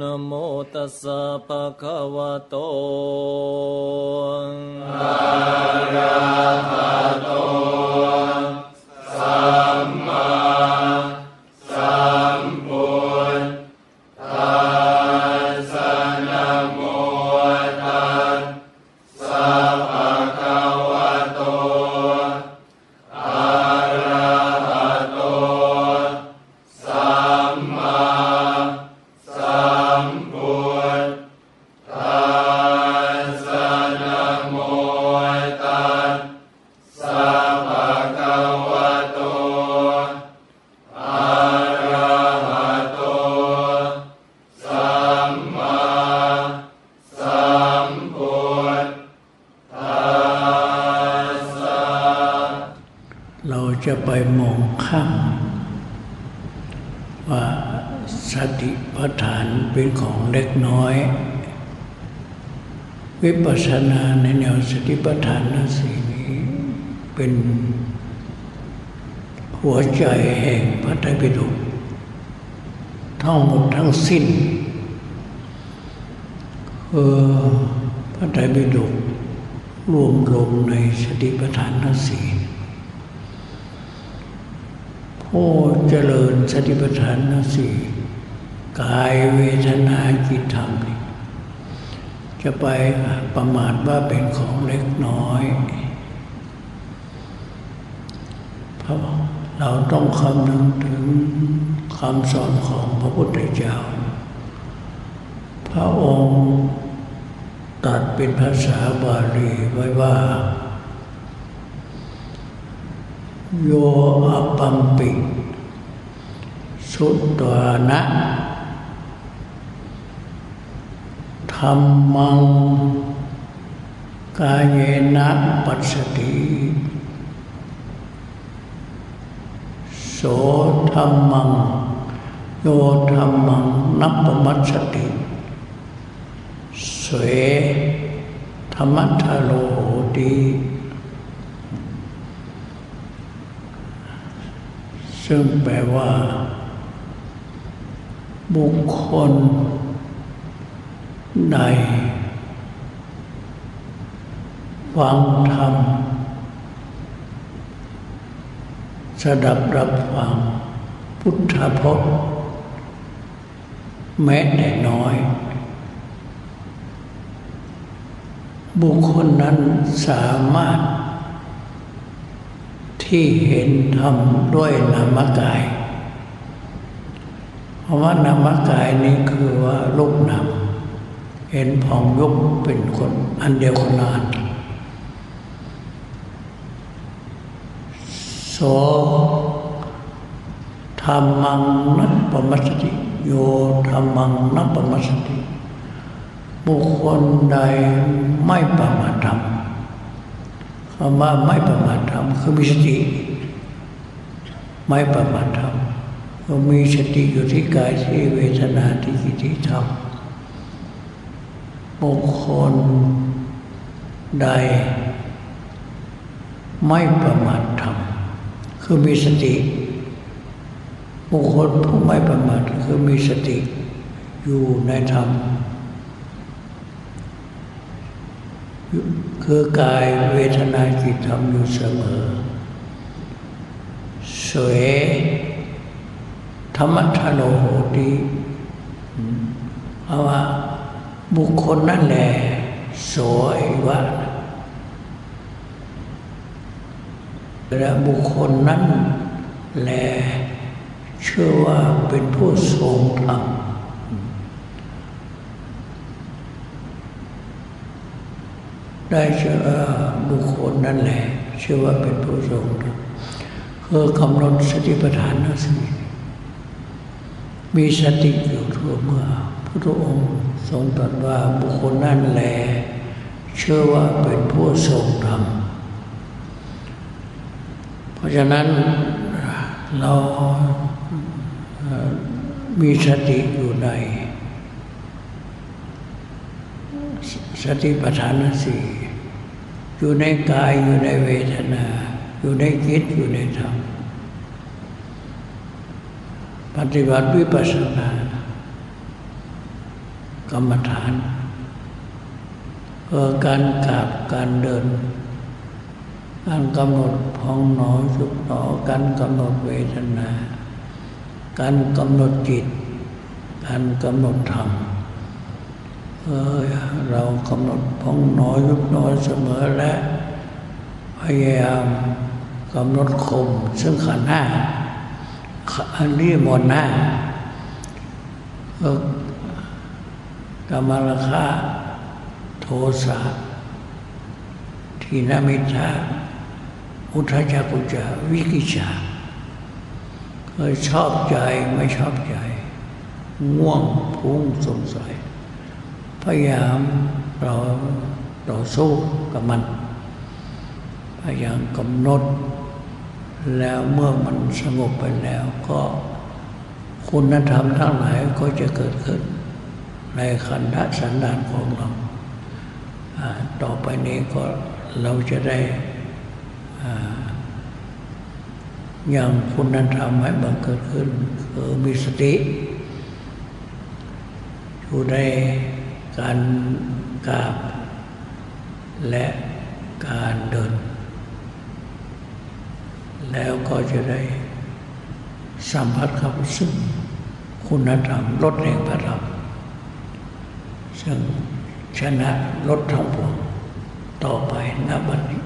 นโมตัสสะภะคะวะโตอะระหะโต สัมมา เราจะไปมองข้ามว่าสติปัฏฐานเป็นของเล็กน้อย วิปัสสนาในแนวสติปัฏฐานนะสีนี้เป็นหัวใจแห่งพระไตรปิฎกทั้งหมดทั้งสิ้นเออพระไตรปิฎกรวมลงในสติปัฏฐานทั้งสี่ ผู้เจริญสติปัฏฐานทั้งสี่กายเวทนาจิตธรรมนี่จะไปประมาทว่าเป็นของเล็กน้อยเพราะเราต้องคำนึงถึงคำสอนของพระพุทธเจ้า พระองค์ตรัสเป็นภาษาบาลีไว้ว่า โยอปัมปิ สุตวานะธรรมัง กายเยนะปัสสติโสธรรมัง โยธรรมังนับปมัสสติเสวธรรมัทธโลโหติ ซึ่งแปลว่า บุคคลใดฟังธรรมสดับรับฟัง พุทธพจน์แม้แต่น้อย บุคคลนั้นสามารถ ที่เห็นธรรมด้วยนามกายเพราะว่านามกายนี้คือว่ารูปนามเห็นผ่องยุบเป็นคนอันเดียวกันานโสธรรมังนัปปมัสติโยธรรมังนัปปมัสติบุคคลใดไม่ประมาทธรรม คำว่าไม่ประมาทธรรมคือมีสติ ไม่ประมาทธรรมก็มีสติอยู่ที่กายที่เวทนาที่จิตที่ธรรมบุคคลใด ไม่ประมาทธรรมคือมีสติบุคคลผู้ไม่ประมาทคือมีสติอยู่ในธรรม คือกายเวทนาจิตธรรมอยู่เสมอ สวยธรรมทโนโหติเพราะว่าบุคคลนั่นแหละสวยวะและบุคคลนั้นแหละเชื่อว่าเป็นผู้ทรงธรรม ได้เชื่อบุคคลนั่นแหละเชื่อว่าเป็นผู้ทรงธรรมคือกำหนดสติปัฏฐานนะสิมีสติอยู่ทั่วเมื่อพระองค์ทรงตรัสว่าบุคคลนั่นแหละเชื่อว่าเป็นผู้ทรงธรรมเพราะฉะนั้นเรามีสติอยู่ใน สติปัฏฐานสี่อยู่ในกายอยู่ในเวทนา อยู่ในจิตอยู่ในธรรมปฏิบัติวิปัสสนากรรมฐานเพื่อการกราบการเดิน การกำหนดพองหนอยุบหนอการกำหนดเวทนา การกำหนดจิต การกำหนดธรรม เออเรากำหนดพองหนอยยุบหนอยเสมอและพยายามกำหนดคมซึ่งขันธ์ห้าอันนี้มดหน้าก็กรรมราคะโทสะทีนามิทาอุทจักุจาวิกิจาเคยชอบใจไม่ชอบใจ ง่วงพุ่งสงสัย พยายามเราต่อสู้กับมัน พยายามกำหนด แล้วเมื่อมันสงบไปแล้วก็คุณธรรมทั้งหลายก็จะเกิดขึ้น ในขันธสันดานของเรา ต่อไปนี้ก็เราจะได้อ่าอย่างคุณธรรมให้บังเกิดขึ้นคือมีสติอยู่ใน การกราบ และการเดิน แล้วก็จะได้สัมผัสกับซึ่งคุณธรรมลดแห่งพระธรรมซึ่งชนะลดทั้งปวงต่อไปณบัดนี้